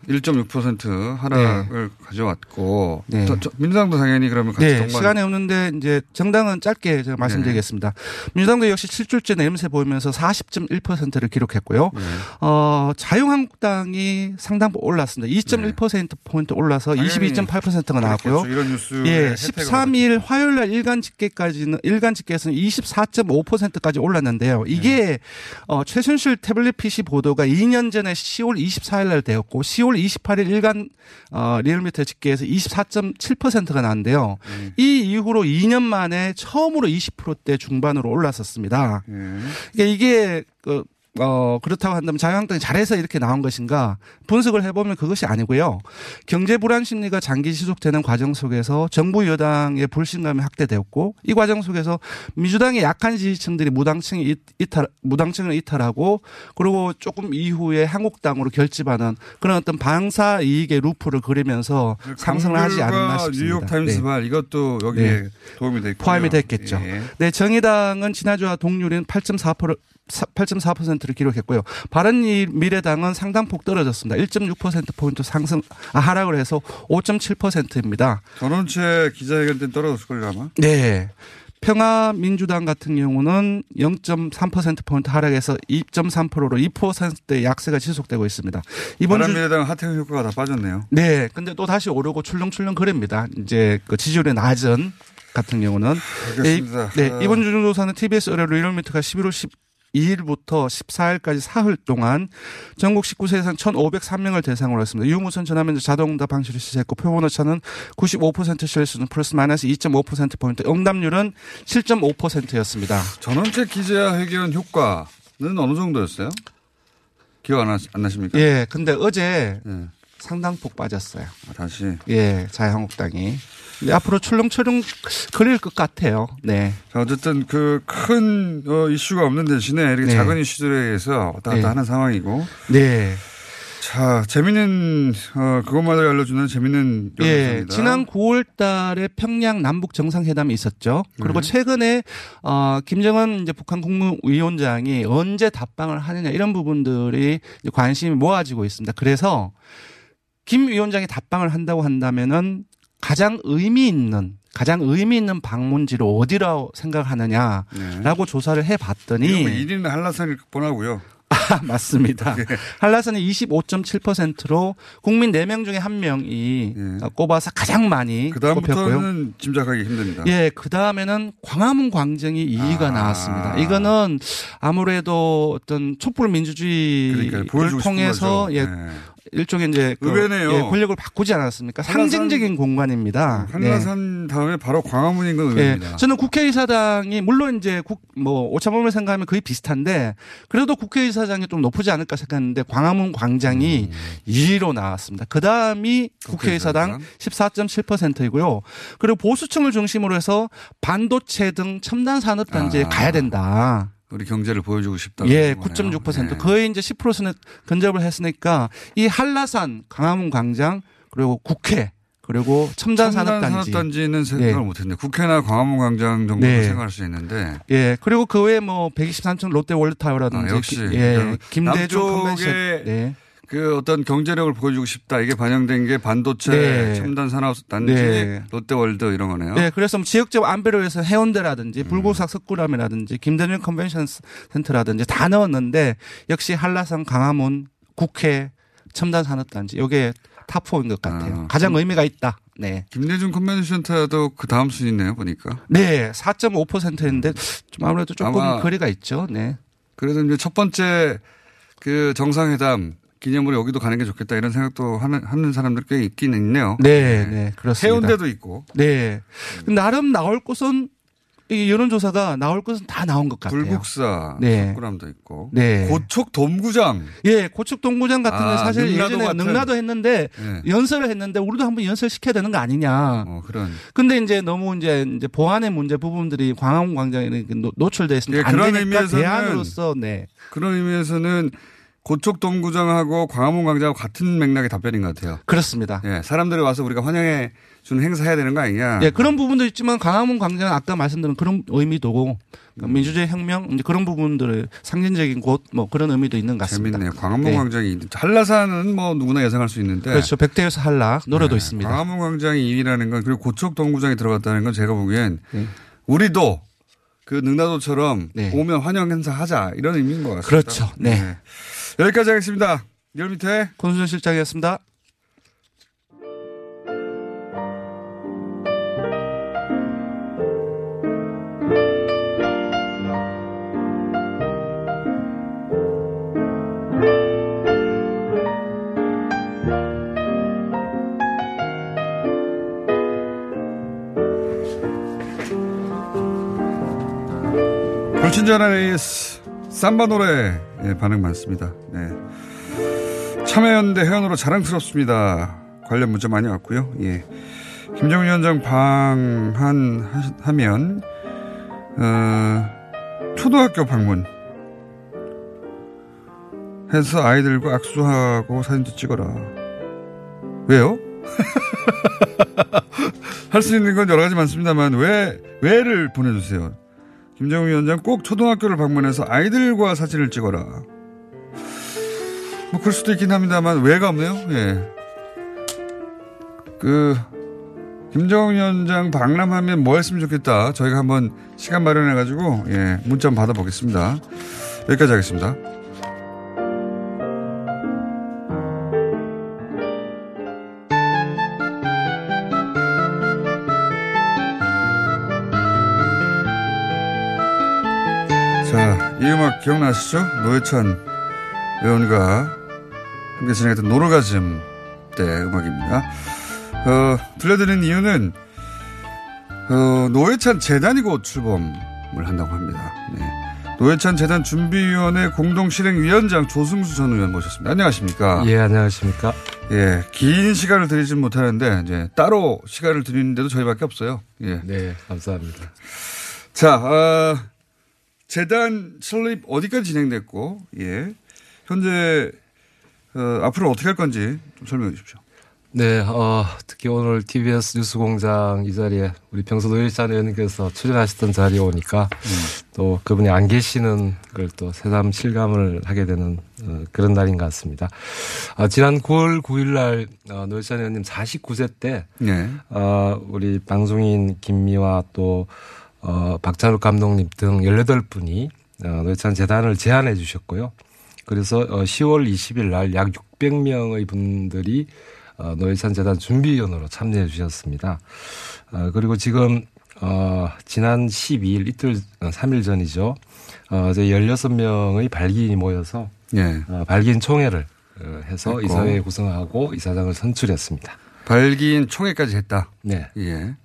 1.6% 하락을 가져왔고 네. 저- 저- 민주당도 당연히 그러면 같이 네, 시간이 없는데 이제 정당은 짧게 제가 말씀드리겠습니다. 민주당도 역시 7주째 내림세 보이면서 40.1%를 기록했고요. 네. 어, 자유한국당이 상당폭 올랐습니다. 2.1% 포인트 올라서 당연히 22.8%가 나왔고요. 그렇겠죠. 이런 뉴스에 예, 혜택을 13일 화요일 날 일간 집계까지는 일간 집계에서는 24.5%까지 올랐는데요. 이게 어, 최순실 태블릿 PC 보도가 2년 전에 10월 24일 날 되었고 10월 28일 일간 어, 리얼미터 집계에서 24.7%가 나왔는데요. 음. 이 이후로 2년 만에 처음으로 20%대 중반으로 올랐었습니다. 음. 그러니까 이게 그 어, 그렇다고 한다면 자유한국당이 잘해서 이렇게 나온 것인가 분석을 해보면 그것이 아니고요. 경제 불안 심리가 장기 지속되는 과정 속에서 정부 여당의 불신감이 확대되었고 이 과정 속에서 민주당의 약한 지지층들이 무당층이 이- 이탈, 무당층을 이탈하고 그리고 조금 이후에 한국당으로 결집하는 그런 어떤 방사 이익의 루프를 그리면서 상승을 하지 않았나 싶습니다. 뉴욕 타임스발 네. 이것도 여기에 네. 도움이 됐고 포함이 됐겠죠. 예. 네, 정의당은 지난주와 동률인 8.4% 8.4%를 기록했고요. 바른미래당은 상당폭 떨어졌습니다. 1.6%포인트 상승, 아, 하락을 해서 5.7%입니다. 전원체 기자회견 때 떨어졌을 걸요 아마. 네. 평화민주당 같은 경우는 0.3%포인트 하락해서 2.3%로 2%대 약세가 지속되고 있습니다. 이번 주 바른미래당 하태경 효과가 다 빠졌네요. 네. 근데 또 다시 오르고 출렁출렁 거립니다. 이제 그 지지율이 낮은 같은 경우는. 알겠습니다. 네. 아. 이번 주조사는 TBS 의뢰로 리얼미터가 11월 12일부터 14일까지 사흘 동안 전국 19세 이상 1,503명을 대상으로 했습니다. 유무선 전화면접 자동응답 방식으로 시작했고 표본 오차는 95% 실수는 플러스 마이너스 2.5%포인트 응답률은 7.5%였습니다. 전원체 기자 회견 효과는 어느 정도였어요? 기억 안, 하, 안 나십니까? 예. 근데 어제 예. 상당폭 빠졌어요. 아, 다시. 예. 자유한국당이. 근데 앞으로 출렁출렁 걸릴 것 같아요. 네. 자, 어쨌든 그 큰 어, 이슈가 없는 대신에 이렇게 네. 작은 이슈들에 의해서 왔다 갔다 네. 하는 상황이고. 네. 자, 재밌는, 어, 그것마저 알려주는 재밌는 예. 지난 9월 달에 평양 남북 정상회담이 있었죠. 그리고 네. 최근에 어 김정은 이제 북한 국무위원장이 언제 답방을 하느냐 이런 부분들이 관심이 모아지고 있습니다. 그래서 김 위원장이 답방을 한다고 한다면은 가장 의미 있는 가장 의미 있는 방문지로 어디라고 생각하느냐라고 조사를 해 봤더니 네. 이거 뭐 1위는 한라산일 뻔하고요. 아, 맞습니다. 한라산은 25.7%로 국민 4명 중에 1명이 꼽아서 가장 많이 예. 그 꼽혔고요. 다음부터는 짐작하기 힘듭니다. 예, 그 다음에는 광화문 광장이 2위가 아. 나왔습니다. 이거는 아무래도 어떤 촛불 민주주의를 통해서. 예, 네. 일종의 이제 그 의외네요. 예, 권력을 바꾸지 않았습니까? 상징적인 공간입니다. 네. 한라산 다음에 바로 광화문인 건 의외입니다. 예, 저는 국회의사당이 물론 이제 국, 뭐 오차범위를 생각하면 거의 비슷한데 그래도 국회의사당이 좀 높지 않을까 생각했는데 광화문 광장이 음. 2위로 나왔습니다. 그 다음이 국회의사당 14.7%이고요. 그리고 보수층을 중심으로 해서 반도체 등 첨단 산업 단지에 아. 가야 된다. 우리 경제를 보여주고 싶다. 예, 9.6% 거의 이제 10%는 근접을 했으니까 이 한라산, 광화문 광장 그리고 국회 그리고 첨단, 산업단지. 산업단지는 생각을 예. 못했네. 국회나 광화문 광장 정도 네. 생각할 수 있는데. 예, 그리고 그 외에 뭐 123층 롯데 월드타워라든지 아, 역시 예, 김대중 남쪽에 컨벤션 네. 그 어떤 경제력을 보여주고 싶다. 이게 반영된 게 반도체, 네. 첨단 산업 단지, 네. 롯데월드 이런 거네요. 네, 그래서 뭐 지역적 안배를 위해서 해운대라든지 불국사 석굴암이라든지 김대중 컨벤션 센터라든지 다 넣었는데 역시 한라산 광화문 국회 첨단 산업 단지 요게 top4인 것 같아요. 가장 의미가 있다. 네. 김대중 컨벤션 센터도 그 다음 순위네요, 보니까. 네, 4.5%인데 좀 아무래도 조금 거리가 있죠. 네. 그래도 이제 첫 번째 그 정상회담 기념으로 여기도 가는 게 좋겠다 이런 생각도 하는, 하는 사람들 꽤 있긴 있네요. 네, 네, 그렇습니다. 해운대도 있고. 네. 나름 나올 곳은 이 여론조사가 나올 곳은 다 나온 것 같아요. 불국사, 네. 석굴암도 있고. 네. 고척 돔구장. 예, 고척 돔구장 같은 데 아, 사실 능라도 예전에 같은. 능라도 했는데 네. 연설을 했는데 우리도 한번 연설 시켜야 되는 거 아니냐. 어, 그런. 근데 이제 너무 이제 이제 보안의 문제 부분들이 광화문 광장에 노- 노출돼 있으니까 예, 안 그런 되니까 의미에서는 대안으로서 네. 그런 의미에서는 고척 돔구장하고 광화문 광장하고 같은 맥락의 답변인 것 같아요. 그렇습니다. 예, 사람들이 와서 우리가 환영해 주는 행사해야 되는 거 아니냐. 예, 그런 부분도 있지만 강화문 광장은 아까 말씀드린 그런 의미도고 그러니까 민주주의 혁명 이제 그런 부분들을 상징적인 곳 뭐 그런 의미도 있는 것 같습니다. 재밌네요. 광화문 네. 광장이 한라산은 뭐 누구나 예상할 수 있는데 그렇죠. 백대에서 한라 노래도 네, 있습니다. 광화문 광장이 2위라는 건 그리고 고척 동구장이 들어갔다는 건 제가 보기엔 네. 우리도 그 능라도처럼 오면 환영 행사 하자 이런 의미인 것 같습니다. 그렇죠. 네. 여기까지 하겠습니다. 열 밑에 권순 실장이었습니다. 불친절한 AS 삼바 노래 예, 반응 많습니다. 네. 참여연대 회원으로 자랑스럽습니다. 관련 문자 많이 왔고요. 예. 김정은 위원장 방한 하- 하면 어, 초등학교 방문 해서 아이들과 악수하고 사진도 찍어라. 왜요? 할 수 있는 건 여러 가지 많습니다만 왜 왜를 보내주세요. 김정은 위원장 꼭 초등학교를 방문해서 아이들과 사진을 찍어라. 뭐 그럴 수도 있긴 합니다만 왜가 없네요. 예. 그 김정은 위원장 방남하면 뭐 했으면 좋겠다. 저희가 한번 시간 마련해 가지고 예, 문자 한번 받아보겠습니다. 여기까지 하겠습니다. 기억나시죠? 노회찬 의원과 함께 진행했던 노르가즘 때 음악입니다. 어, 들려드리는 이유는, 어, 노회찬 재단이 곧 출범을 한다고 합니다. 네. 노회찬 재단 준비위원회 공동실행위원장 조승수 전 의원 모셨습니다. 안녕하십니까? 예, 안녕하십니까? 예, 긴 시간을 드리진 못하는데, 이제 따로 시간을 드리는데도 저희밖에 없어요. 예. 네, 감사합니다. 자, 어, 재단 설립 어디까지 진행됐고, 예. 현재, 어, 앞으로 어떻게 할 건지 좀 설명해 주십시오. 네, 어, 특히 오늘 TBS 뉴스 공장 이 자리에 우리 평소 노일찬 의원님께서 출연하셨던 자리에 오니까 또 그분이 안 계시는 걸 또 새삼 실감을 하게 되는 어, 그런 날인 것 같습니다. 아, 지난 9월 9일 날 어, 노일찬 의원님 49세 때 네. 어, 우리 방송인 김미화 또 어, 박찬욱 감독님 등 18분이 어, 노회찬 재단을 제안해 주셨고요. 그래서 어, 10월 20일 날 약 600명의 분들이 어, 노회찬 재단 준비위원으로 참여해 주셨습니다. 어, 그리고 지금 어, 지난 12일 이틀 어, 3일 전이죠. 어, 저희 16명의 발기인이 모여서 예. 어, 발기인 총회를 어, 해서. 이사회 구성하고 이사장을 선출했습니다. 발기인 총회까지 했다. 네. 예.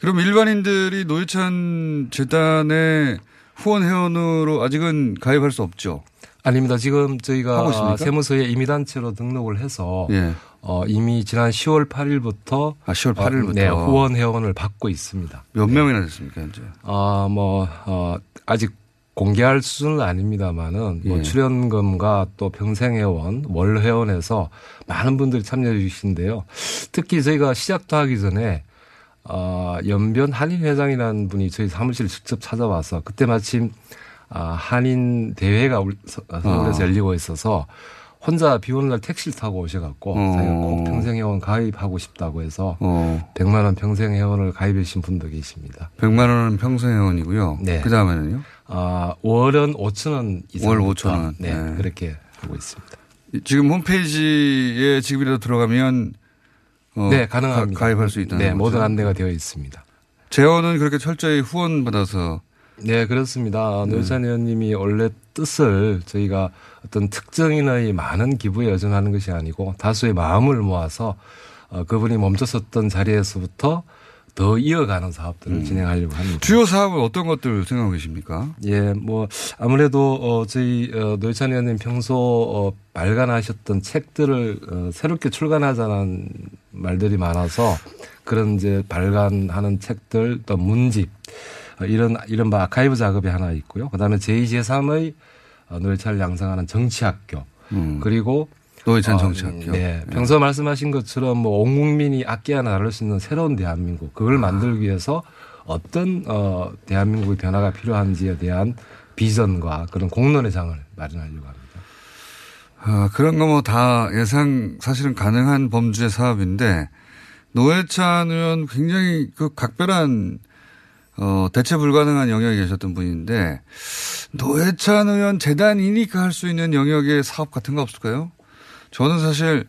그럼 일반인들이 노회찬 재단의 후원 회원으로 아직은 가입할 수 없죠. 아닙니다. 지금 저희가? 세무서에 임의단체로 등록을 해서 예. 어, 이미 지난 10월 8일부터 아, 10월 8일 부터. 네, 후원 회원을 받고 있습니다. 몇 명이나 됐습니까, 현재? 아, 뭐, 어, 아직 공개할 수준은 아닙니다만은 뭐 예. 출연금과 또 평생 회원, 월 회원에서 많은 분들이 참여해 주시는데요. 특히 저희가 시작도 하기 전에 어, 연변 한인 회장이라는 분이 저희 사무실 직접 찾아와서 그때 마침 아, 한인 대회가 서- 서울에서 어. 열리고 있어서 혼자 비 오는 날 택시를 타고 오셔갖고 어. 자기가 꼭 평생회원 가입하고 싶다고 해서 어. 100만 원 평생회원을 가입해 주신 분도 계십니다. 100만 원은 평생 회원이고요. 네. 그 다음에는요? 아, 월은 5천 원 이상. 월 5천 원. 네, 네. 그렇게 하고 있습니다. 지금 홈페이지에 지금이라도 들어가면 어, 네, 가능합니다. 가, 입할수 있다는 네, 거죠. 모든 안내가 되어 있습니다. 재원은 그렇게 철저히 후원 받아서 네, 그렇습니다. 노회찬 의원님이 원래 뜻을 저희가 어떤 특정인의 많은 기부에 여전하는 것이 아니고 다수의 마음을 모아서 어, 그분이 멈춰섰던 자리에서부터 더 이어가는 사업들을 진행하려고 합니다. 음. 주요 사업은 어떤 것들 생각하고 계십니까? 예, 뭐 아무래도 어 저희 어 노회찬 의원님 평소 어 발간하셨던 책들을 어 새롭게 출간하자는 말들이 많아서 그런 이제 발간하는 책들 또 문집 어 이런 이른바 아카이브 작업이 하나 있고요. 그다음에 제2 제3의 어 노회찬을 양성하는 정치학교 그리고 노회찬 어, 정치학교. 네. 평소 말씀하신 것처럼 뭐 온 국민이 아껴야 나를 수 있는 새로운 대한민국 그걸 만들기 위해서 어떤 어 대한민국의 변화가 필요한지에 대한 비전과 그런 공론의 장을 마련하려고 합니다. 아, 그런 거 뭐 다 예상 사실은 가능한 범주의 사업인데 노회찬 의원 굉장히 그 각별한 어, 대체 불가능한 영역에 계셨던 분인데 노회찬 의원 재단이니까 할 수 있는 영역의 사업 같은 거 없을까요? 저는 사실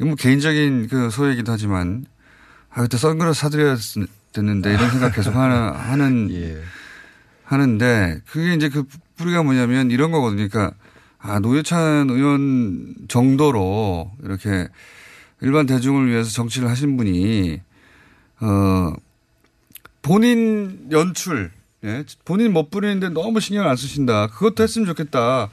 뭐 개인적인 그 소외이기도 하지만 아 그때 선글라스 사드려야 됐는데 이런 생각 계속 하나 하는 하는데 그게 이제 그 뿌리가 뭐냐면 이런 거거든요. 그러니까 아 노회찬 의원 정도로 이렇게 일반 대중을 위해서 정치를 하신 분이 어 본인 연출 예 본인 못 부리는데 너무 신경 안 쓰신다. 그것도 했으면 좋겠다.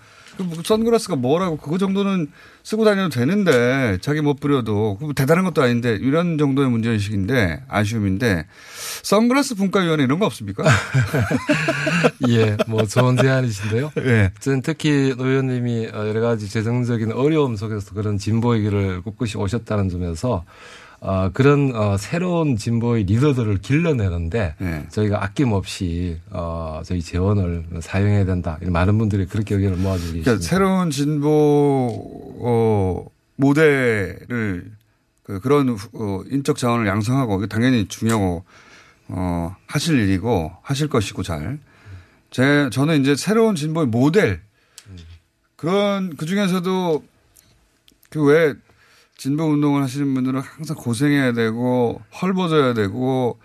그 선글라스가 뭐라고 그거 정도는 쓰고 다녀도 되는데 자기 못 부려도 대단한 것도 아닌데 이런 정도의 문제의식인데 아쉬움인데 선글라스 분과위원회 이런 거 없습니까? 예, 뭐 좋은 제안이신데요. 예. 저는 특히 노 의원님이 어, 여러 가지 재정적인 어려움 속에서 그런 길을 꿋꿋이 오셨다는 점에서 어, 그런 어, 새로운 진보의 리더들을 길러내는데 네. 저희가 아낌없이 어, 저희 재원을 사용해야 된다. 많은 분들이 그렇게 의견을 모아주고 계십니다. 그러니까 새로운 진보 어, 모델을 그 그런 어, 인적 자원을 양성하고 당연히 중요하고 어, 하실 일이고 하실 것이고 잘. 제 저는 이제 새로운 진보의 모델 그런 그 중에서도 그 왜 진보 운동을 하시는 분들은 항상 고생해야 되고 헐벗어야 되고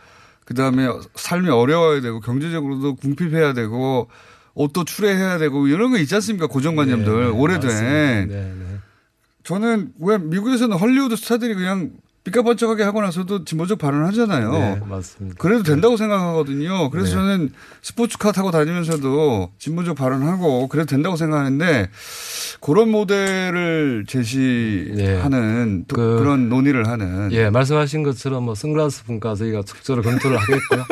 그 다음에 삶이 어려워야 되고 경제적으로도 궁핍해야 되고 옷도 추레해야 되고 이런 거 있지 않습니까 고정관념들 네, 네, 오래된. 맞습니다. 네, 네. 저는 왜 미국에서는 헐리우드 스타들이 그냥 삐까번쩍하게 하고 나서도 진보적 발언을 하잖아요. 네, 맞습니다. 그래도 된다고 생각하거든요. 그래서 네. 저는 스포츠카 타고 다니면서도 진보적 발언하고 그래도 된다고 생각하는데 그런 모델을 제시하는 또 그- 그런 논의를 하는 예, 말씀하신 것처럼 뭐 선글라스 분과 저희가 적절히 검토를 하겠고요.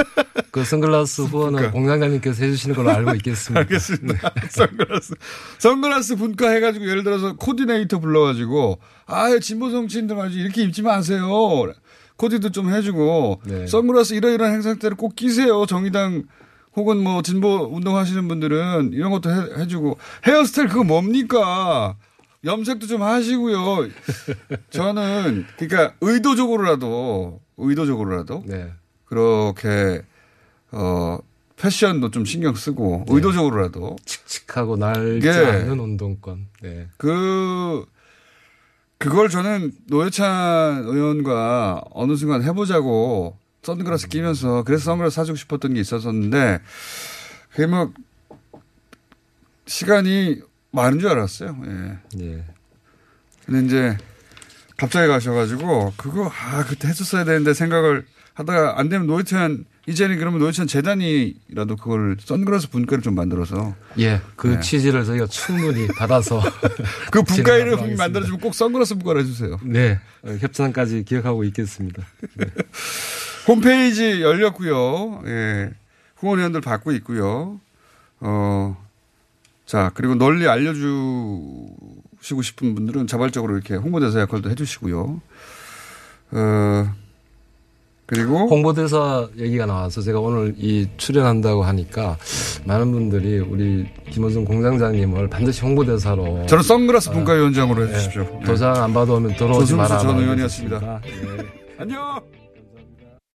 그 선글라스 후원은 공장장님께서 해주시는 걸로 알고 있겠습니다. 알겠습니다. 선글라스. 선글라스 분과 해가지고 예를 들어서 코디네이터 불러가지고 아 진보 정치인들 아주 이렇게 입지 마세요. 코디도 좀 해주고 네. 선글라스 이러이러한 행사 때를 꼭 끼세요. 정의당 혹은 뭐 진보 운동하시는 분들은 이런 것도 해, 주고 헤어스타일 그거 뭡니까? 염색도 좀 하시고요. 저는 그러니까 의도적으로라도 의도적으로라도 네. 그렇게 어 패션도 좀 신경 쓰고 네. 의도적으로라도 칙칙하고 날지 예. 않는 운동권. 네. 그 그걸 저는 노회찬 의원과 어느 순간 해보자고 선글라스 끼면서 그래서 선글라스 사주고 싶었던 게 있었었는데 그게 뭐 시간이 많은 줄 알았어요. 예. 예. 근데 이제 갑자기 가셔가지고 그거 아 그때 했었어야 되는데 생각을 하다가 안 되면 노회찬 이제는 그러면 노회찬 재단이라도 그걸 선글라스 분과를 좀 만들어서 예, 그 네. 취지를 저희가 충분히 받아서 그 형님 하겠습니다. 만들어주면 꼭 선글라스 분과를 해주세요. 네, 어, 협찬까지 기억하고 있겠습니다. 홈페이지 열렸고요. 예. 후원 회원들 받고 있고요. 어, 자, 그리고 널리 알려주시고 싶은 분들은 자발적으로 이렇게 홍보대사 역할도 해주시고요. 어, 그리고 홍보대사 얘기가 나와서 제가 오늘 이 출연한다고 하니까 많은 분들이 우리 김원중 공장장님을 반드시 홍보대사로 저는 선글라스 어, 분과위원장으로 네, 해주십시오. 도장 안 받아오면 들어오지 조승수 마라. 전뭐 의원이었습니다. 네. 안녕!